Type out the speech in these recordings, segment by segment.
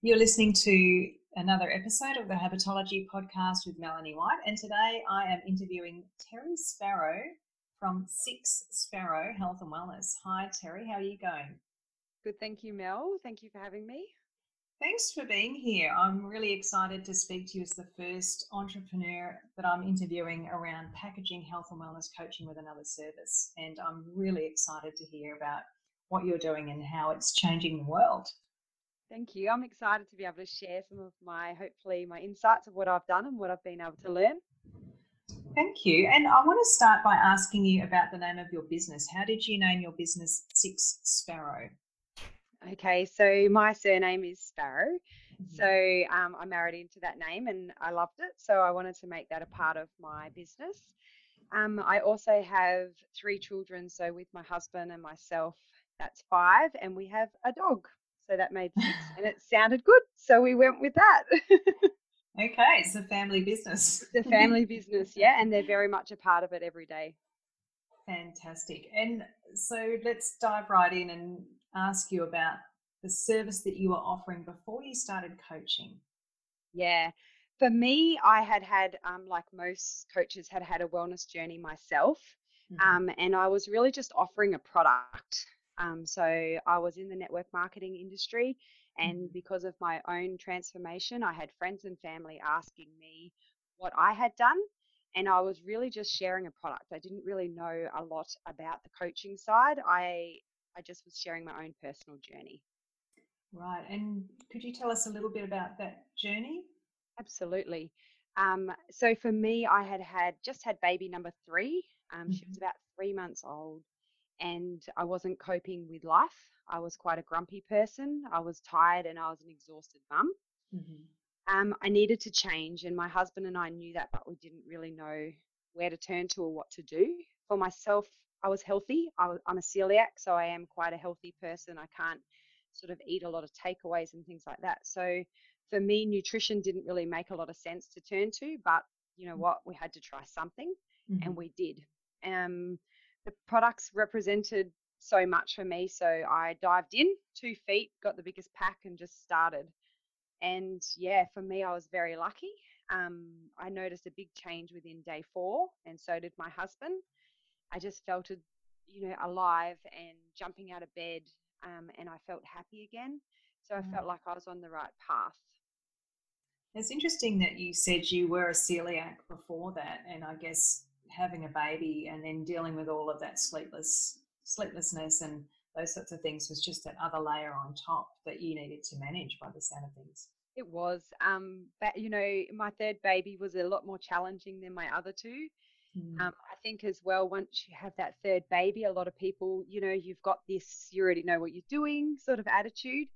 You're listening to another episode of the Habitology podcast with Melanie White, and today I am interviewing Terri Sparrow from Six Sparrow Health and Wellness. Hi, Terri, how are you going? Good, thank you, Mel. Thank you for having me. Thanks for being here. I'm really excited to speak to you as the first entrepreneur that I'm interviewing around packaging health and wellness coaching with another service. And I'm really excited to hear about what you're doing and how it's changing the world. Thank you. I'm excited to be able to share some of my, hopefully, my insights of what I've done and what I've been able to learn. Thank you. And I want to start by asking you about the name of your business. How did you name your business Six Sparrow? Okay, so my surname is Sparrow. Mm-hmm. So um, I married into that name and I loved it. So I wanted to make that a part of my business. Um, I also have three children. So with my husband and myself, that's five. And we have a dog. So that made sense. and it sounded good. So we went with that. okay, it's a family business. It's a family business, yeah. And they're very much a part of it every day. Fantastic. And so let's dive right in and ask you about the service that you were offering before you started coaching. Yeah. For me, I had had, um, like most coaches, had had a wellness journey myself. Mm-hmm. Um, and I was really just offering a product. Um, so I was in the network marketing industry. And mm-hmm. because of my own transformation, I had friends and family asking me what I had done. And I was really just sharing a product. I didn't really know a lot about the coaching side. I I just was sharing my own personal journey. Right. And could you tell us a little bit about that journey? Absolutely. Um, so for me, I had had just had baby number three. Um, mm-hmm. She was mm-hmm. about three months old, and I wasn't coping with life. I was quite a grumpy person. I was tired, and I was an exhausted mum. Mm-hmm. Um, I needed to change, and my husband and I knew that, but we didn't really know where to turn to or what to do. For myself, I was healthy. I was, I'm a celiac, so I am quite a healthy person. I can't sort of eat a lot of takeaways and things like that. So for me, nutrition didn't really make a lot of sense to turn to, but you know mm. what? We had to try something, mm-hmm. and we did. Um, the products represented so much for me, so I dived in two feet, got the biggest pack, and just started. And yeah, for me, I was very lucky. Um, I noticed a big change within day four, and so did my husband. I just felt, you know, alive and jumping out of bed, um, and I felt happy again. So I felt mm. like I was on the right path. It's interesting that you said you were a celiac before that, and I guess having a baby and then dealing with all of that sleepless sleeplessness and those sorts of things was just that other layer on top that you needed to manage by the sound of things. It was, um, but you know, my third baby was a lot more challenging than my other two. Mm. Um, I think as well, once you have that third baby, a lot of people, you know, you've got this, you already know what you're doing sort of attitude.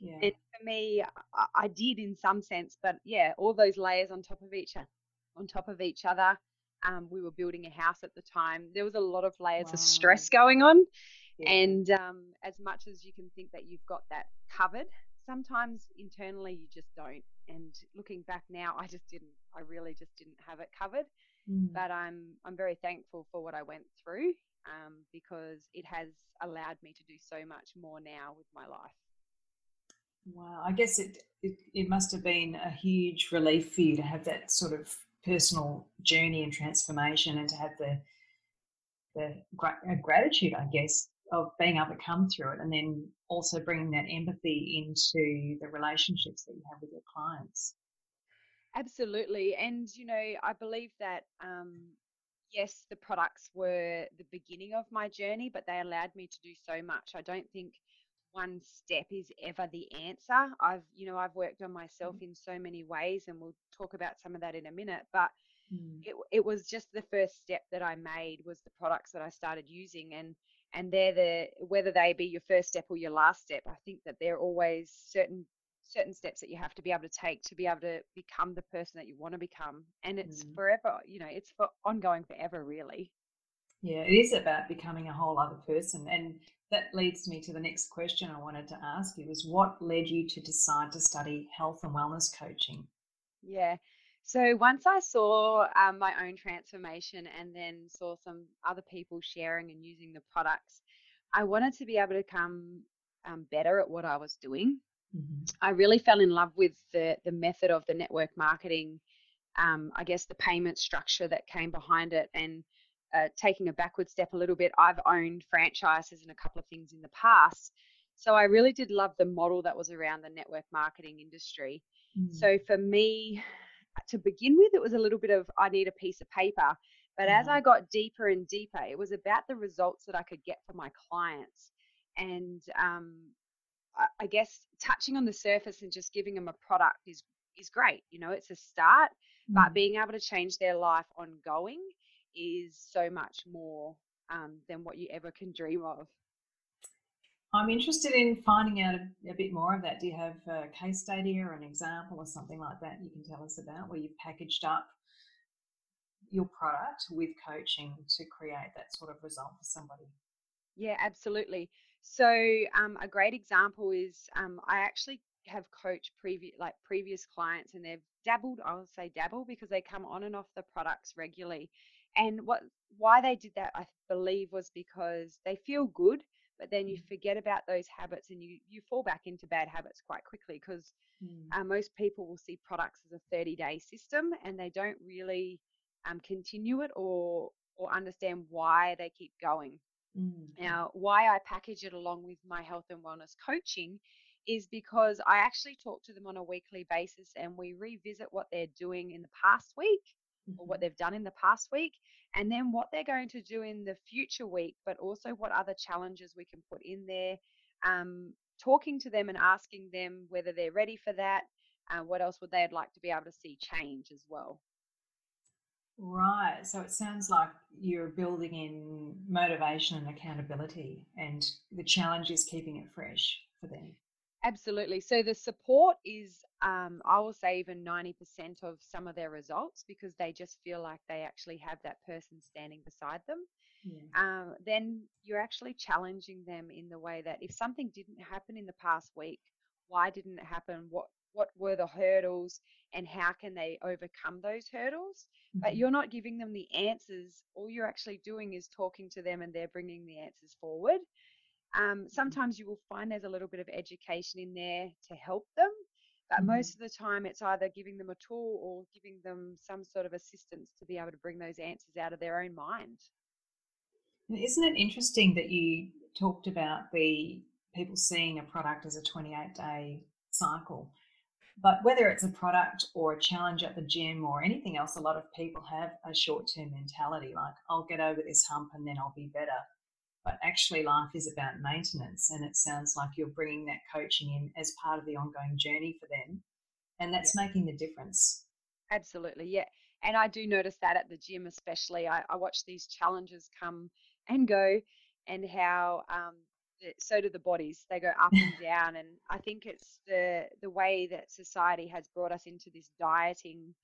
Yeah. And for me, I, I did in some sense, but yeah, all those layers on top of each on top of each other. Um, we were building a house at the time. There was a lot of layers wow. of stress going on. Yeah. And um, as much as you can think that you've got that covered, sometimes internally you just don't. And looking back now, I just didn't. I really just didn't have it covered. Mm. But I'm I'm very thankful for what I went through um, because it has allowed me to do so much more now with my life. Wow, I guess it, it, it must have been a huge relief for you to have that sort of personal journey and transformation, and to have the the gra- gratitude, I guess, of being able to come through it, and then also bringing that empathy into the relationships that you have with your clients. Absolutely. And, you know, I believe that, um, yes, the products were the beginning of my journey, but they allowed me to do so much. I don't think one step is ever the answer. I've, you know, I've worked on myself mm. in so many ways, and we'll talk about some of that in a minute. But mm. it, it was just the first step that I made was the products that I started using, and and they're the whether they be your first step or your last step. I think that they're always certain certain steps that you have to be able to take to be able to become the person that you want to become and it's mm. forever you know it's for ongoing forever really yeah it is about becoming a whole other person and that leads me to the next question i wanted to ask you is what led you to decide to study health and wellness coaching yeah so once i saw um, my own transformation and then saw some other people sharing and using the products i wanted to be able to come um, better at what i was doing mm-hmm. I really fell in love with the the method of the network marketing. Um, I guess the payment structure that came behind it, and uh, taking a backward step a little bit, I've owned franchises and a couple of things in the past. So I really did love the model that was around the network marketing industry. Mm. So for me, to begin with, it was a little bit of I need a piece of paper. But mm. as mm-hmm. I got deeper and deeper, it was about the results that I could get for my clients. And um, I, I guess touching on the surface and just giving them a product is is great. You know, it's a start, mm. but being able to change their life ongoing is so much more um, than what you ever can dream of. I'm interested in finding out a, a, bit more of that. Do you have a case study or an example or something like that you can tell us about where you've packaged up your product with coaching to create that sort of result for somebody? Yeah, absolutely. So um, a great example is um, I actually have coached previous like previous clients and they've dabbled. I'll say dabble because they come on and off the products regularly. And what why they did that, I believe, was because they feel good but then you mm. forget about those habits and you you fall back into bad habits quite quickly because mm. uh, most people will see products as a 30 day system and they don't really um, continue it or or understand why they keep going mm. now why i package it along with my health and wellness coaching is because i actually talk to them on a weekly basis and we revisit what they're doing in the past week. Or what mm-hmm. they've done in the past week, and then what they're going to do in the future week, but also what other challenges we can put in there. Um, talking to them and asking them whether they're ready for that. Uh, what else would they like to be able to see change as well? Right. So it sounds like you're building in motivation and accountability, and the challenge is keeping it fresh for them. Absolutely. So the support is, um, I will say, even 90% of some of their results because they just feel like they actually have that person standing beside them. Yeah. Um, then you're actually challenging them in the way that if something didn't happen in the past week, why didn't it happen? What what were the hurdles and how can they overcome those hurdles? Mm-hmm. But you're not giving them the answers. All you're actually doing is talking to them and they're bringing the answers forward. Um, mm-hmm. sometimes you will find there's a little bit of education in there to help them, but mm-hmm. most of the time it's either giving them a tool or giving them some sort of assistance to be able to bring those answers out of their own mind. Isn't it interesting that you talked about the people seeing a product as a 28 day cycle? But whether it's a product or a challenge at the gym or anything else, a lot of people have a short term mentality like, I'll get over this hump and then I'll be better but actually life is about maintenance and it sounds like you're bringing that coaching in as part of the ongoing journey for them and that's yeah. making the difference absolutely yeah and i do notice that at the gym especially i, I watch these challenges come and go and how um, so do the bodies they go up and down and i think it's the the way that society has brought us into this dieting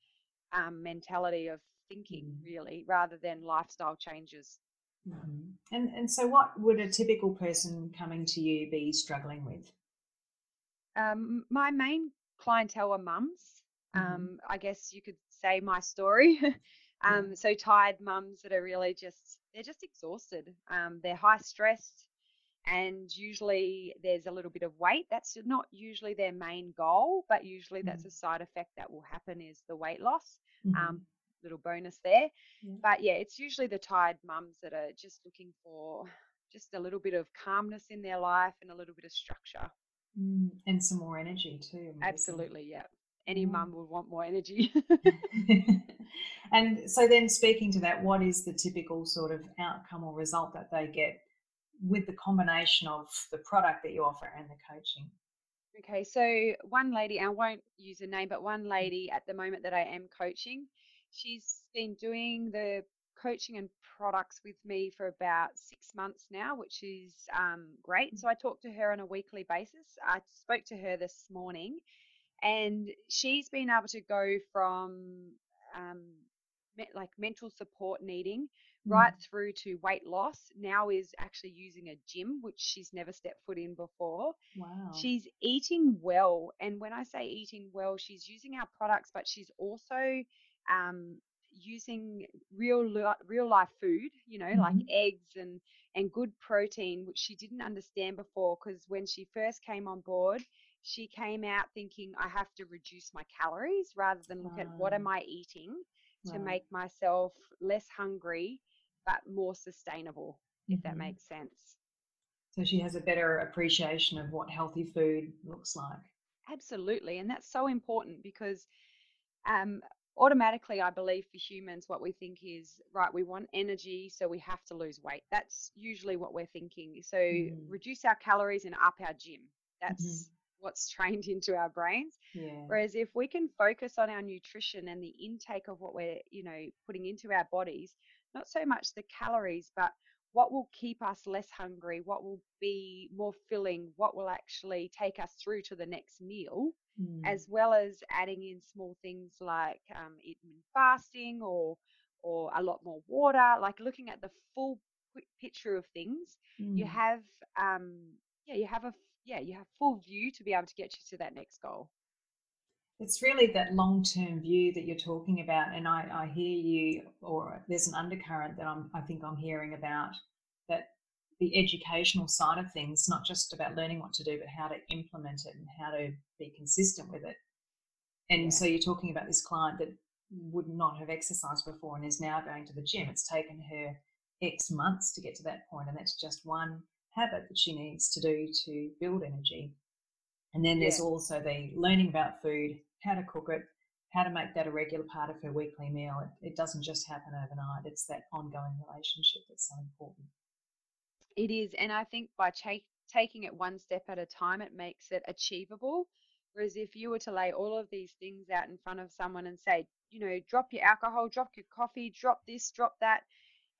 um, mentality of thinking mm. really rather than lifestyle changes Mm-hmm. And and so, what would a typical person coming to you be struggling with? Um, my main clientele are mums. Mm-hmm. Um, I guess you could say my story. um, yeah. So tired mums that are really just they're just exhausted. Um, they're high stressed, and usually there's a little bit of weight. That's not usually their main goal, but usually mm-hmm. that's a side effect that will happen is the weight loss. Little bonus there. Yeah. But yeah, it's usually the tired mums that are just looking for just a little bit of calmness in their life and a little bit of structure. Mm, and some more energy too. Absolutely, yeah. Any mm. mum would want more energy. and so then speaking to that, what is the typical sort of outcome or result that they get with the combination of the product that you offer and the coaching? Okay, so one lady, I won't use a name, but one lady at the moment that I am coaching, She's been doing the coaching and products with me for about six months now, which is um, great. So I talk to her on a weekly basis. I spoke to her this morning, and she's been able to go from um, like mental support needing mm. right through to weight loss. Now is actually using a gym, which she's never stepped foot in before. Wow. She's eating well, and when I say eating well, she's using our products, but she's also um, using real real life food, you know, mm-hmm. like eggs and and good protein, which she didn't understand before. Because when she first came on board, she came out thinking I have to reduce my calories rather than look at what am I eating to right. make myself less hungry but more sustainable, if that hmm makes sense. So she has a better appreciation of what healthy food looks like. Absolutely. And that's so important because um, automatically, I believe for humans, what we think is right, we want energy, so we have to lose weight. That's usually what we're thinking. So Mm. reduce our calories and up our gym. hmm That's what's trained into our brains. Yeah. Whereas if we can focus on our nutrition and the intake of what we're, you know, putting into our bodies, not so much the calories, but what will keep us less hungry, what will be more filling, what will actually take us through to the next meal, Mm. as well as adding in small things like um, intermittent fasting or or a lot more water, like looking at the full picture of things, you Mm. have um, yeah, you have a yeah, you have full view to be able to get you to that next goal. It's really that long term view that you're talking about. And I, I hear you, or there's an undercurrent that I'm, I think I'm hearing about that the educational side of things, not just about learning what to do, but how to implement it and how to be consistent with it. And Yeah. so you're talking about this client that would not have exercised before and is now going to the gym. It's taken her X months to get to that point, and that's just one habit that she needs to do to build energy. And then there's Yeah. also the learning about food, how to cook it, how to make that a regular part of her weekly meal. It, it doesn't just happen overnight, it's that ongoing relationship that's so important. It is, and I think by cha- taking it one step at a time, it makes it achievable. Whereas if you were to lay all of these things out in front of someone and say, you know, drop your alcohol, drop your coffee, drop this, drop that,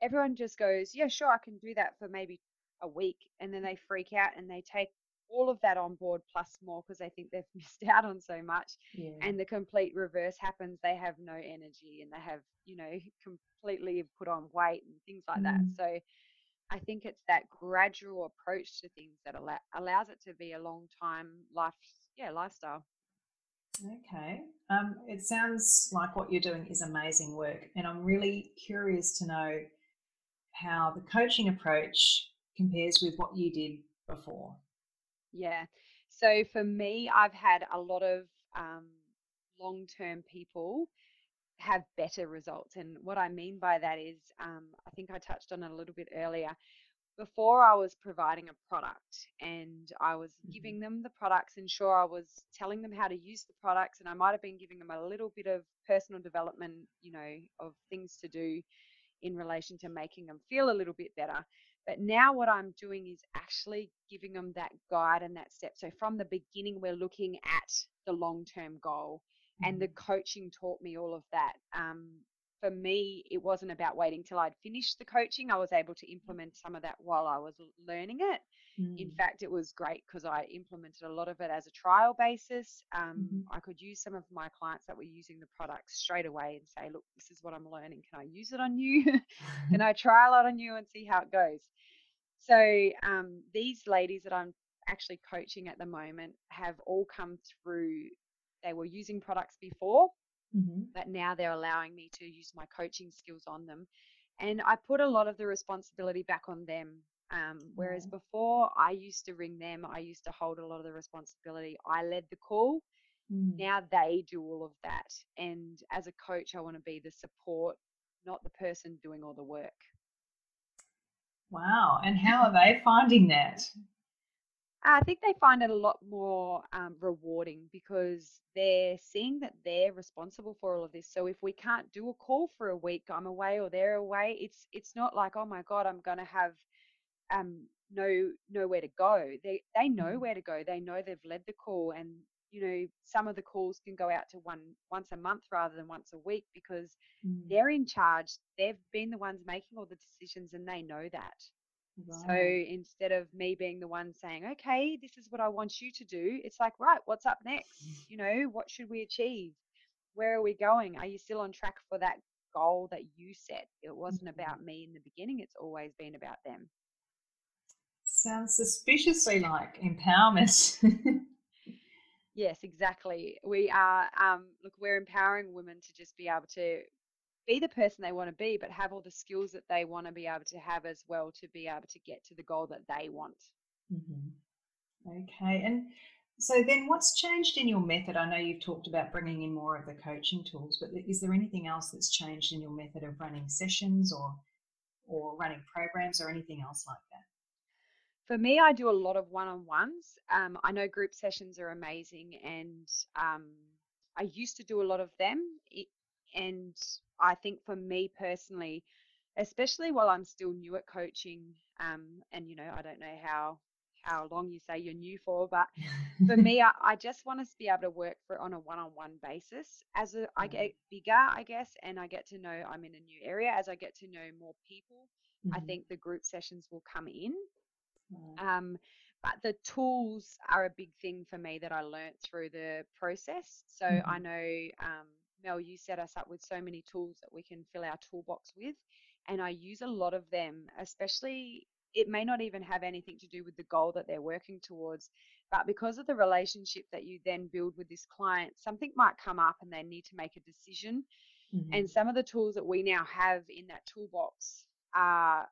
everyone just goes, yeah, sure, I can do that for maybe a week. And then they freak out and they take all of that on board plus more because they think they've missed out on so much. Yeah. And the complete reverse happens. They have no energy and they have, you know, completely put on weight and things like that. Mm. So I think it's that gradual approach to things that allow, allows it to be a long time life, yeah, lifestyle. Okay. Um, it sounds like what you're doing is amazing work, and I'm really curious to know how the coaching approach compares with what you did before. Yeah. So for me, I've had a lot of um, long term people have better results. And what I mean by that is, um, I think I touched on it a little bit earlier. Before, I was providing a product and I was Mhm. giving them the products, and sure, I was telling them how to use the products, and I might have been giving them a little bit of personal development, you know, of things to do in relation to making them feel a little bit better. But now what I'm doing is actually giving them that guide and that step. So from the beginning, we're looking at the long term goal, and the Mhm. coaching taught me all of that. Um, for me, it wasn't about waiting till I'd finished the coaching. I was able to implement some of that while I was learning it. In Mm. fact, it was great because I implemented a lot of it as a trial basis. Um, Mhm. I could use some of my clients that were using the products straight away and say, look, this is what I'm learning. Can I use it on you? Can I trial it on you and see how it goes? So um, these ladies that I'm actually coaching at the moment have all come through. They were using products before, Mhm. but now they're allowing me to use my coaching skills on them. And I put a lot of the responsibility back on them. Um, whereas Right. before, I used to ring them, I used to hold a lot of the responsibility. I led the call. Mm. Now they do all of that. And as a coach, I want to be the support, not the person doing all the work. Wow. And how are they finding that? I think they find it a lot more um, rewarding because they're seeing that they're responsible for all of this. So if we can't do a call for a week, I'm away or they're away. It's it's not like oh my god, I'm going to have um no nowhere to go. They they know Mhm. where to go. They know they've led the call, and you know some of the calls can go out to one once a month rather than once a week because Mm. they're in charge. They've been the ones making all the decisions, and they know that. So instead of me being the one saying, okay, this is what I want you to do, it's like, right, what's up next? You know, what should we achieve? Where are we going? Are you still on track for that goal that you set? It wasn't Mhm. about me in the beginning, it's always been about them. Sounds suspiciously like empowerment. Yes, exactly. We are, um, look, we're empowering women to just be able to be the person they want to be, but have all the skills that they want to be able to have as well to be able to get to the goal that they want. Mhm. Okay. And So then, what's changed in your method? I know you've talked about bringing in more of the coaching tools, but is there anything else that's changed in your method of running sessions or or running programs or anything else like that? For me, I do a lot of one-on-ones. Um, I know group sessions are amazing, and um, I used to do a lot of them. And I think for me personally, especially while I'm still new at coaching, um, and you know, I don't know how how long you say you're new for, but for me, I, I just want to be able to work for it on a one-on-one basis. As a, I get bigger, I guess, and I get to know I'm in a new area. As I get to know more people, mm-hmm. I think the group sessions will come in. Um, but the tools are a big thing for me that I learned through the process. So mm-hmm. I know, um, Mel, you set us up with so many tools that we can fill our toolbox with. And I use a lot of them, especially it may not even have anything to do with the goal that they're working towards. But because of the relationship that you then build with this client, something might come up and they need to make a decision. Mm-hmm. And some of the tools that we now have in that toolbox are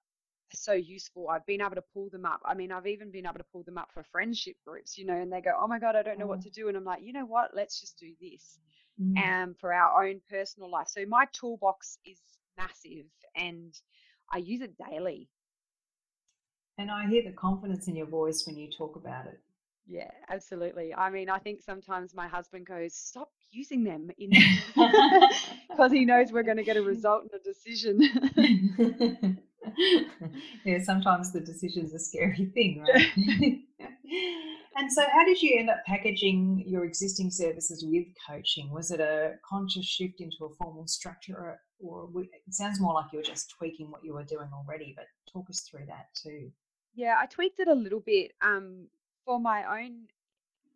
so useful. I've been able to pull them up. I mean, I've even been able to pull them up for friendship groups, you know, and they go, Oh my God, I don't know what to do. And I'm like, you know what? Let's just do this. Mm. Um, for our own personal life. So my toolbox is massive and I use it daily. And I hear the confidence in your voice when you talk about it. Yeah, absolutely. I mean, I think sometimes my husband goes, "Stop using them," in because he knows we're going to get a result and a decision. yeah, sometimes the decision's a scary thing, right? and so, how did you end up packaging your existing services with coaching? Was it a conscious shift into a formal structure, or, or it sounds more like you were just tweaking what you were doing already? But talk us through that too. Yeah, I tweaked it a little bit. Um, for my own,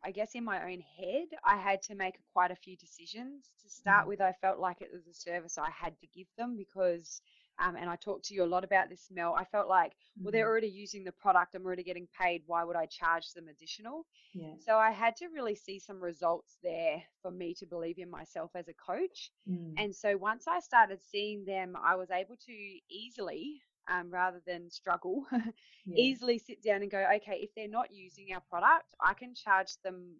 I guess in my own head, I had to make quite a few decisions. To start mm. with, I felt like it was a service I had to give them because, um, and I talked to you a lot about this, Mel. I felt like, well, they're mm-hmm. already using the product, I'm already getting paid. Why would I charge them additional? Yeah. So I had to really see some results there for me to believe in myself as a coach. Mm. And so once I started seeing them, I was able to easily um, rather than struggle, yeah. easily sit down and go, okay, if they're not using our product, I can charge them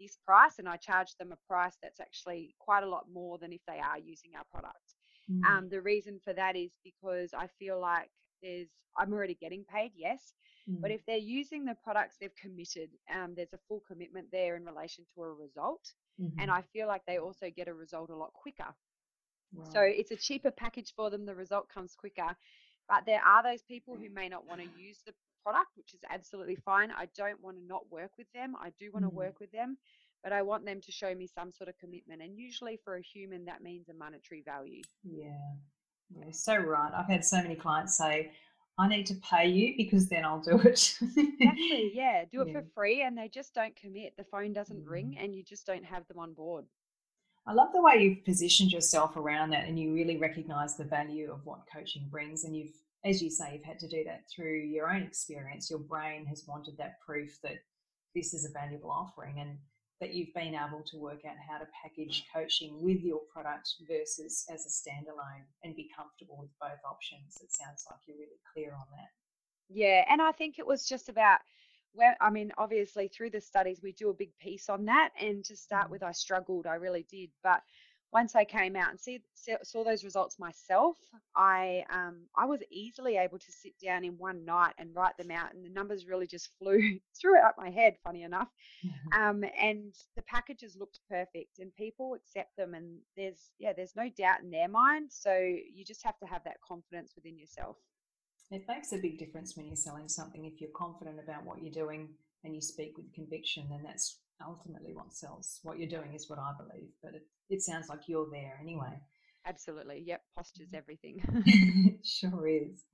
this price and I charge them a price that's actually quite a lot more than if they are using our product. Mm. Um, the reason for that is because I feel like there's, I'm already getting paid, yes, mm. but if they're using the products they've committed, um, there's a full commitment there in relation to a result. Mm-hmm. And I feel like they also get a result a lot quicker. Wow. So it's a cheaper package for them. The result comes quicker. But there are those people who may not want to use the product, which is absolutely fine. I don't want to not work with them. I do want to mm. work with them, but I want them to show me some sort of commitment. And usually for a human, that means a monetary value. Yeah. Yeah, so right. I've had so many clients say, I need to pay you because then I'll do it. exactly. Yeah. Do it yeah. for free and they just don't commit. The phone doesn't mm. ring and you just don't have them on board. I love the way you've positioned yourself around that and you really recognize the value of what coaching brings. And you've, as you say, you've had to do that through your own experience. Your brain has wanted that proof that this is a valuable offering and that you've been able to work out how to package coaching with your product versus as a standalone and be comfortable with both options. It sounds like you're really clear on that. Yeah. And I think it was just about well, I mean, obviously through the studies, we do a big piece on that. And to start mm. with, I struggled, I really did. But once I came out and see, saw those results myself, I um, I was easily able to sit down in one night and write them out, and the numbers really just flew through up my head. Funny enough, mm-hmm. um, and the packages looked perfect, and people accept them, and there's yeah, there's no doubt in their mind. So you just have to have that confidence within yourself. It makes a big difference when you're selling something. If you're confident about what you're doing and you speak with conviction, then that's ultimately what sells. What you're doing is what I believe, but it, it sounds like you're there anyway. Absolutely. Yep. Posture's mm-hmm. everything. it sure is.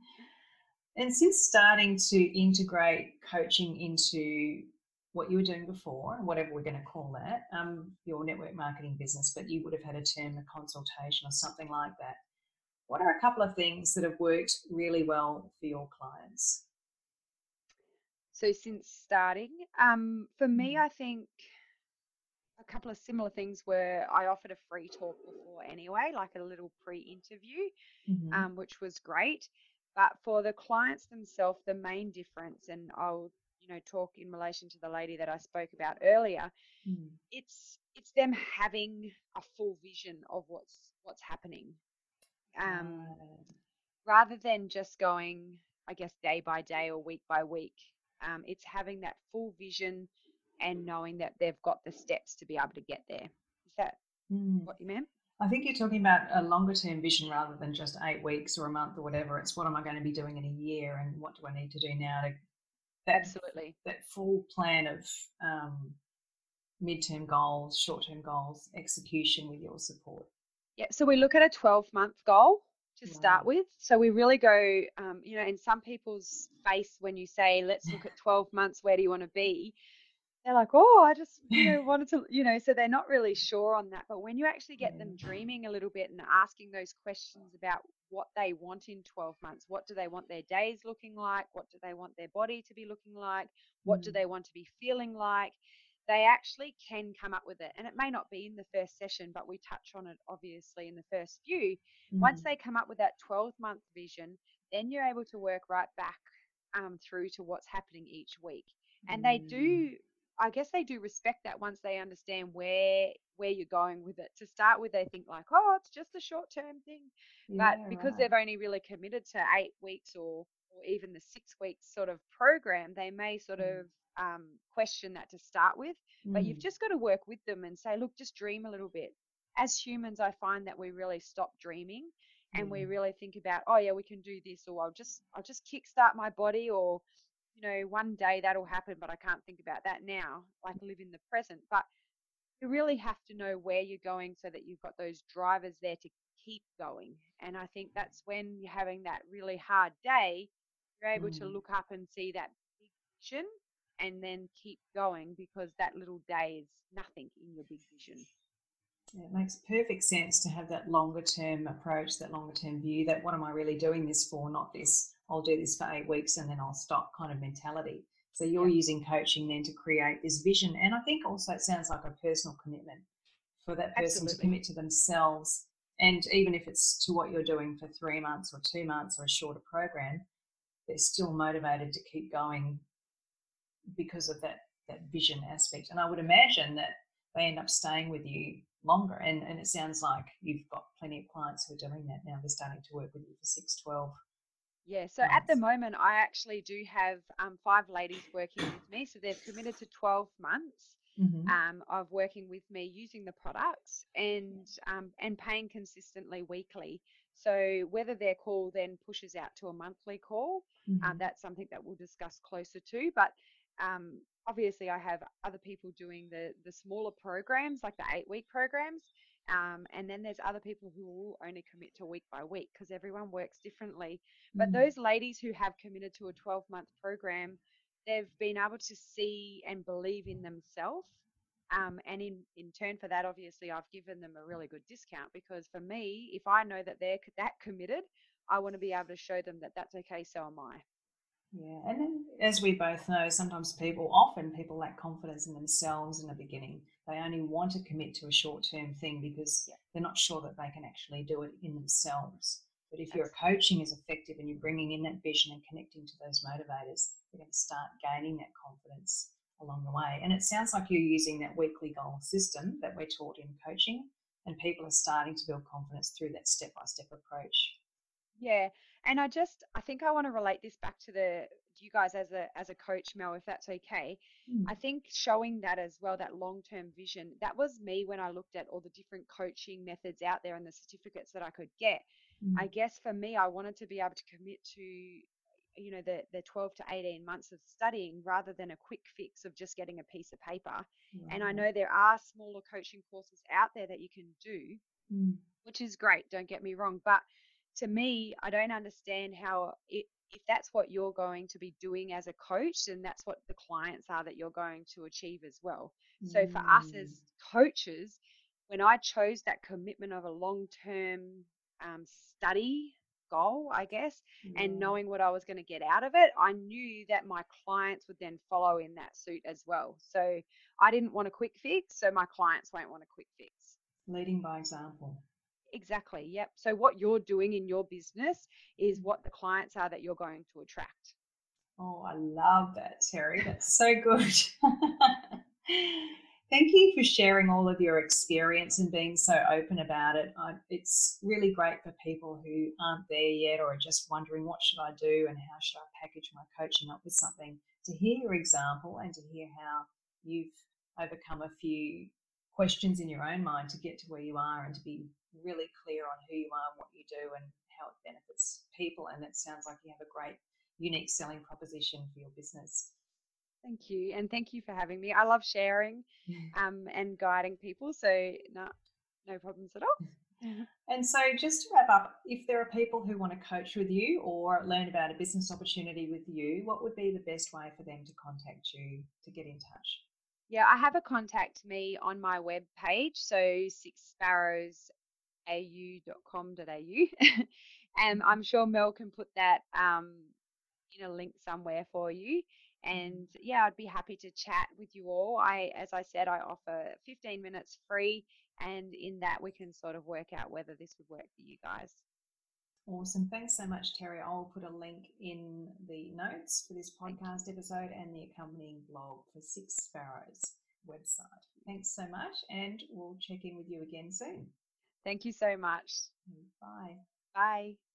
And since starting to integrate coaching into what you were doing before, whatever we're going to call that, um, your network marketing business, but you would have had a term, a consultation or something like that what are a couple of things that have worked really well for your clients? So, since starting, um, for me, mm-hmm. I think a couple of similar things were I offered a free talk before anyway, like a little pre interview, mm-hmm. um, which was great. But for the clients themselves, the main difference, and I'll you know talk in relation to the lady that I spoke about earlier, Mm. it's it's them having a full vision of what's what's happening, um, Right. rather than just going, I guess, day by day or week by week. Um, it's having that full vision and knowing that they've got the steps to be able to get there. Is that Mm. what you mean? I think you're talking about a longer term vision rather than just eight weeks or a month or whatever. It's what am I going to be doing in a year and what do I need to do now to that Absolutely. that full plan of um, midterm goals, short term goals, execution with your support. Yeah, so we look at a 12 month goal to start with. So we really go, um, you know, in some people's face when you say, let's look at 12 months, where do you want to be? They're like, oh, I just, you know, wanted to, you know, so they're not really sure on that. But when you actually get them dreaming a little bit and asking those questions about what they want in 12 months, what do they want their days looking like? What do they want their body to be looking like? What do Mm. they want to be feeling like? They actually can come up with it. And it may not be in the first session, but we touch on it obviously in the first few. Once Mm. they come up with that 12 month vision, then you're able to work right back um, through to what's happening each week. And they Mm. do, I guess they do respect that once they understand where where you're going with it. To start with, they think like, oh, it's just a short term thing. But because right. they've only really committed to eight weeks or or even the six weeks sort of program, they may sort Mm. of um, question that to start with. But you've Mm. just got to work with them and say, look, just dream a little bit. As humans, I find that we really stop dreaming and we really think about, oh yeah, we can do this, or I'll just I'll just kickstart my body, or you know, one day that'll happen, but I can't think about that now. Like live in the present. But you really have to know where you're going so that you've got those drivers there to keep going. And I think that's when you're having that really hard day, you're able to Mm. look up and see that big vision and then keep going because that little day is nothing in your big vision. Yeah, it makes perfect sense to have that longer term approach, that longer term view that what am I really doing this for, not this, I'll do this for eight weeks and then I'll stop kind of mentality. So you're Yeah. using coaching then to create this vision. And I think also it sounds like a personal commitment for that person to commit to themselves. And even if it's to what you're doing for three months or two months or a shorter program, they're still motivated to keep going because of that that vision aspect. And I would imagine that they end up staying with you longer. And, and it sounds like you've got plenty of clients who are doing that now. They're starting to work with you for six, twelve. Yeah, so at the moment, I actually do have um, five ladies working with me. So they've committed to 12 months Mm-hmm. um, of working with me using the products and um, and paying consistently weekly. So whether their call then pushes out to a monthly call, um, Mm-hmm. that's something that we'll discuss closer to. But um, obviously, I have other people doing the the smaller programs, like the eight week programs. Um, and then there's other people who will only commit to week by week because everyone works differently. But Mm. those ladies who have committed to a 12 month program, they've been able to see and believe in themselves. Um, and in, in turn for that, obviously, I've given them a really good discount because for me, if I know that they're that committed, I want to be able to show them that that's okay, so am I. Yeah, and then as we both know, sometimes people, often people lack confidence in themselves in the beginning. They only want to commit to a short term thing because Yeah. they're not sure that they can actually do it in themselves. But if your coaching is effective and you're bringing in that vision and connecting to those motivators, you're going to start gaining that confidence along the way. And it sounds like you're using that weekly goal system that we're taught in coaching, and people are starting to build confidence through that step by step approach. Yeah, and I just I think I want to relate this back to the you guys as a as a coach, Mel, if that's okay. I think showing that as well, that long term vision, that was me when I looked at all the different coaching methods out there and the certificates that I could get. I Mm. guess for me, I wanted to be able to commit to, you know, the the 12 to 18 months of studying rather than a quick fix of just getting a piece of paper. And I know there are smaller coaching courses out there that you can do Mm. which is great, don't get me wrong. But to me, I don't understand how it, if that's what you're going to be doing as a coach, then that's what the clients are that you're going to achieve as well. So for us Mm. as coaches, when I chose that commitment of a long term um, study goal, I guess, and knowing what I was going to get out of it, I knew that my clients would then follow in that suit as well. So I didn't want a quick fix, so my clients won't want a quick fix. Leading by example. Exactly. Yep. So what you're doing in your business is mm. what the clients are that you're going to attract. Oh, I love that, Terri. That's so good. Thank you for sharing all of your experience and being so open about it. I, it's really great for people who aren't there yet or are just wondering what should I do and how should I package my coaching up with something. To hear your example and to hear how you've overcome a few questions in your own mind to get to where you are and to be really clear on who you are and what you do and how it benefits people. And it sounds like you have a great, unique selling proposition for your business. Thank you. And thank you for having me. I love sharing um, and guiding people. So, no, no problems at all. And so, just to wrap up, if there are people who want to coach with you or learn about a business opportunity with you, what would be the best way for them to contact you to get in touch? Yeah, I have a contact me on my web page. So, sixsparrowsau.com.au. and I'm sure Mel can put that um, in a link somewhere for you. And yeah, I'd be happy to chat with you all. I, as I said, I offer 15 minutes free, and in that we can sort of work out whether this would work for you guys. Awesome. Thanks so much, Terri. I'll put a link in the notes for this podcast episode and the accompanying blog for Six Sparrows website. Thanks so much, and we'll check in with you again soon. Thank you so much. Bye. Bye.